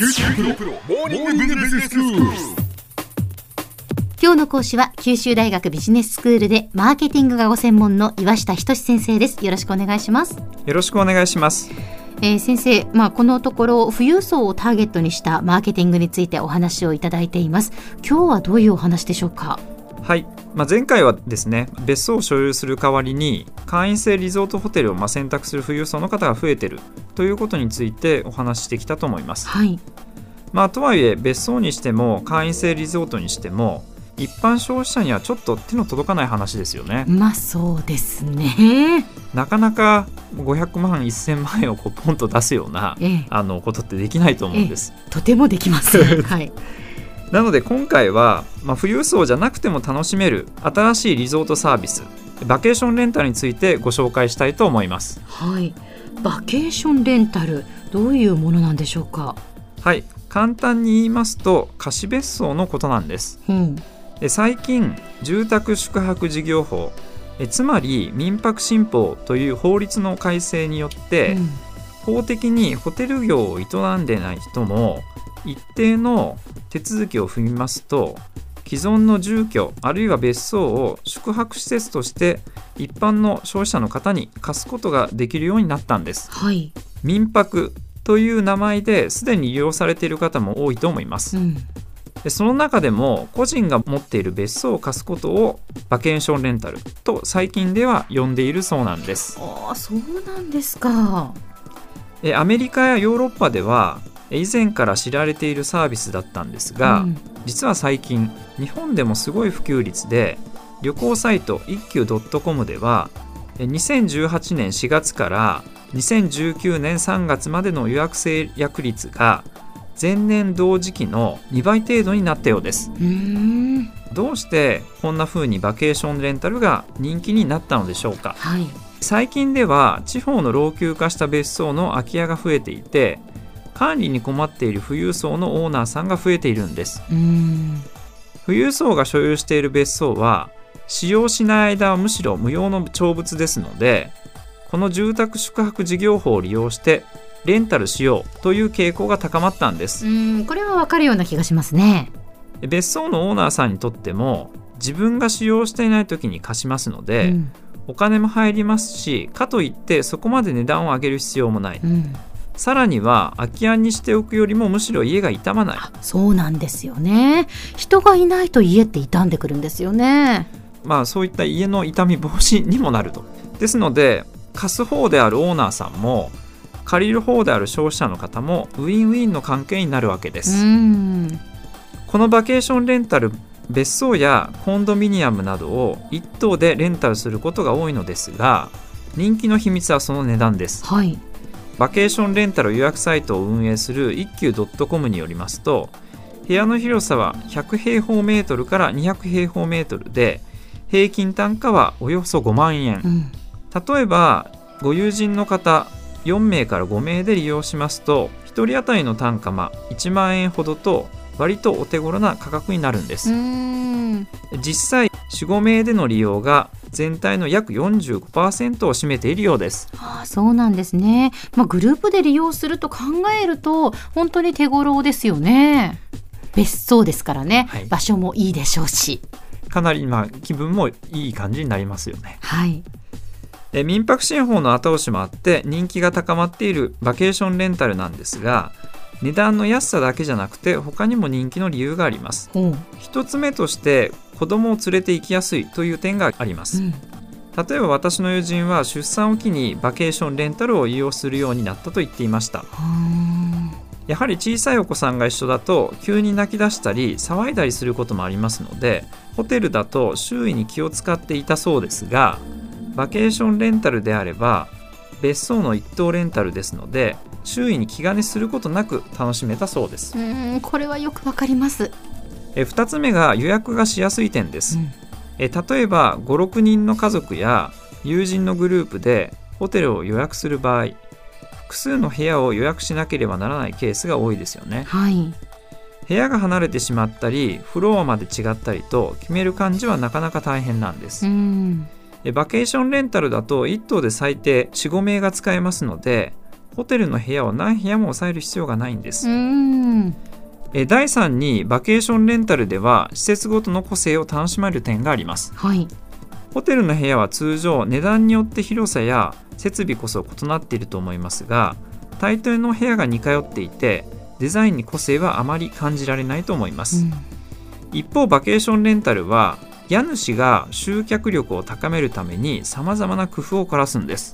九州大学モーニングビジネススクール。今日の講師は九州大学ビジネススクールでマーケティングがご専門の岩下仁先生ですよろしくお願いしますよろしくお願いします。えー先生、まあ、このところ富裕層をターゲットにしたマーケティングについてお話をいただいています今日はどういうお話でしょうか？はい、まあ、前回はですね別荘を所有する代わりに会員制リゾートホテルをまあ選択する富裕層の方が増えてるということについてお話ししてきたと思います。はい。まあ、とはいえ別荘にしても会員制リゾートにしても一般消費者にはちょっと手の届かない話ですよね。まあそうですね。なかなか500万1000万円をこうポンと出すようなええ。あのことってできないと思うんです。とてもできません。はいなので今回は、まあ、富裕層じゃなくても楽しめる新しいリゾートサービスバケーションレンタルについてご紹介したいと思います。はい。バケーションレンタルどういうものなんでしょうか？はい。簡単に言いますと貸別荘のことなんです。うん。で最近住宅宿泊事業法えつまり民泊新法という法律の改正によって、うん。法的にホテル業を営んでない人も一定の手続きを踏みますと既存の住居あるいは別荘を宿泊施設として一般の消費者の方に貸すことができるようになったんです。はい、民泊という名前ですでに利用されている方も多いと思います。うん、でその中でも個人が持っている別荘を貸すことをバケーションレンタルと最近では呼んでいるそうなんです。ああそうなんですか。えアメリカやヨーロッパではえ以前から知られているサービスだったんですが、うん。実は最近日本でもすごい普及率で旅行サイト一休 .com ではえ2018年4月から2019年3月までの予約制約率が前年同時期の2倍程度になったようです。どうしてこんな風にバケーションレンタルが人気になったのでしょうか？はい。最近では地方の老朽化した別荘の空き家が増えていて管理に困っている富裕層のオーナーさんが増えているんです。富裕層が所有している別荘は使用しない間はむしろ無用の長物ですのでこの住宅宿泊事業法を利用してレンタルしようという傾向が高まったんです。うんこれはわかるような気がしますね。別荘のオーナーさんにとっても自分が使用していない時に貸しますので、うん。お金も入りますしかといってそこまで値段を上げる必要もない。うんさらには空き家にしておくよりもむしろ家が傷まない。そうなんですよね。人がいないと家って傷んでくるんですよね。まあそういった家の傷み防止にもなると。ですので貸す方であるオーナーさんも借りる方である消費者の方もウィンウィンの関係になるわけでうす、ん。このバケーションレンタル別荘やコンドミニアムなどを一棟でレンタルすることが多いのですが人気の秘密はその値段です。はいバケーションレンタル予約サイトを運営する一休 .com によりますと部屋の広さは100平方メートルから200平方メートルで平均単価はおよそ5万円。うん。例えばご友人の方4名から5名で利用しますと1人当たりの単価は1万円ほどと割とお手頃な価格になるんです。うん。実際45名での利用が全体の約45%を占めているようです。ああそうなんですね、まあ、グループで利用すると考えると本当に手頃ですよね。別荘ですからね、はい。場所もいいでしょうし。かなりまあ気分もいい感じになりますよね。はい。え民泊新法の後押しもあって人気が高まっているバケーションレンタルなんですが値段の安さだけじゃなくて他にも人気の理由があります。ほう、一つ目として子供を連れて行きやすいという点があります。うん。例えば私の友人は出産を機にバケーションレンタルを利用するようになったと言っていました。やはり小さいお子さんが一緒だと急に泣き出したり騒いだりすることもありますのでホテルだと周囲に気を使っていたそうですがバケーションレンタルであれば別荘の一棟レンタルですので周囲に気兼ねすることなく楽しめたそうです。うんこれはよくわかります、え2つ目が予約がしやすい点です。うん。え例えば56人の家族や友人のグループでホテルを予約する場合複数の部屋を予約しなければならないケースが多いですよね。はい。部屋が離れてしまったりフロアまで違ったりと決める感じはなかなか大変なんです、バケーションレンタルだと1棟で最低45名が使えますのでホテルの部屋を何部屋も抑える必要がないんです、うん。え第3にバケーションレンタルでは施設ごとの個性を楽しめる点があります。はい。ホテルの部屋は通常値段によって広さや設備こそ異なっていると思いますが大抵の部屋が似通っていてデザインに個性はあまり感じられないと思います、一方バケーションレンタルは家主が集客力を高めるためにさまざまな工夫を凝らすんです。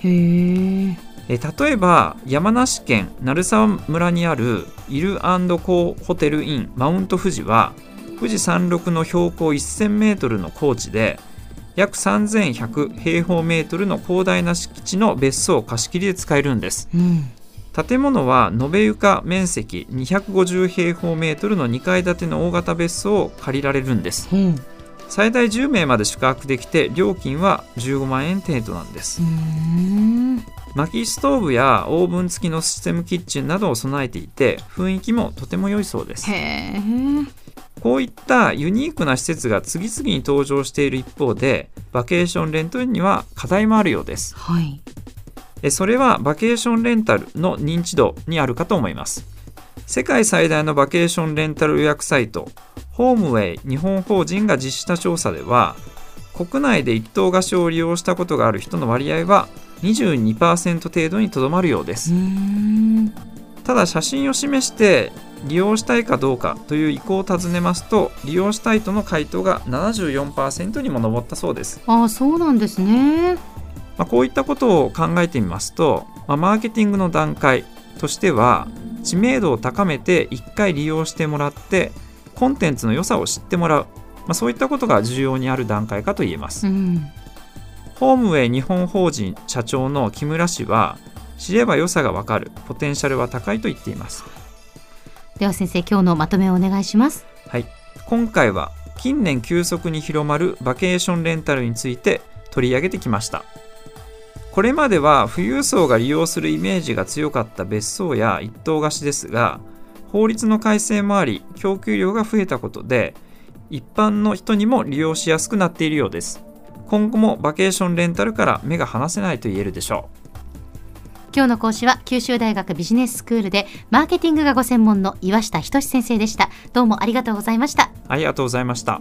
え例えば山梨県鳴沢村にあるイルコーホテルインマウント富士は富士山麓の標高 1000m の高地で約3100平方メートルの広大な敷地の別荘を貸し切りで使えるんです。うん。建物は延べ床面積250平方メートルの2階建ての大型別荘を借りられるんです。うん最大10名まで宿泊できて料金は15万円程度なんです。うん。薪ストーブやオーブン付きのシステムキッチンなどを備えていて雰囲気もとても良いそうです。こういったユニークな施設が次々に登場している一方でバケーションレンタルには課題もあるようです。はい。えそれはバケーションレンタルの認知度にあるかと思います。世界最大のバケーションレンタル予約サイトホームウェイ日本法人が実施した調査では国内で一棟貸しを利用したことがある人の割合は22%程度にとどまるようです。うん。ただ写真を示して利用したいかどうかという意向を尋ねますと利用したいとの回答が74%にも上ったそうです、ああそうなんですね。まあ、こういったことを考えてみますと、まあマーケティングの段階としては知名度を高めて1回利用してもらってコンテンツの良さを知ってもらう、まあ、そういったことが重要にある段階かと言えます、うん。ホームウェイ日本法人社長の木村氏は知れば良さがわかる。ポテンシャルは高いと言っています。では先生今日のまとめをお願いします。はい、今回は近年急速に広まるバケーションレンタルについて取り上げてきました。これまでは富裕層が利用するイメージが強かった別荘や一棟貸しですが法律の改正もあり供給量が増えたことで一般の人にも利用しやすくなっているようです。今後もバケーションレンタルから目が離せないと言えるでしょ今日の講師は九州大学ビジネススクールでマーケティングがご専門の岩下仁先生でした。どうもありがとうございました。うありがとうございました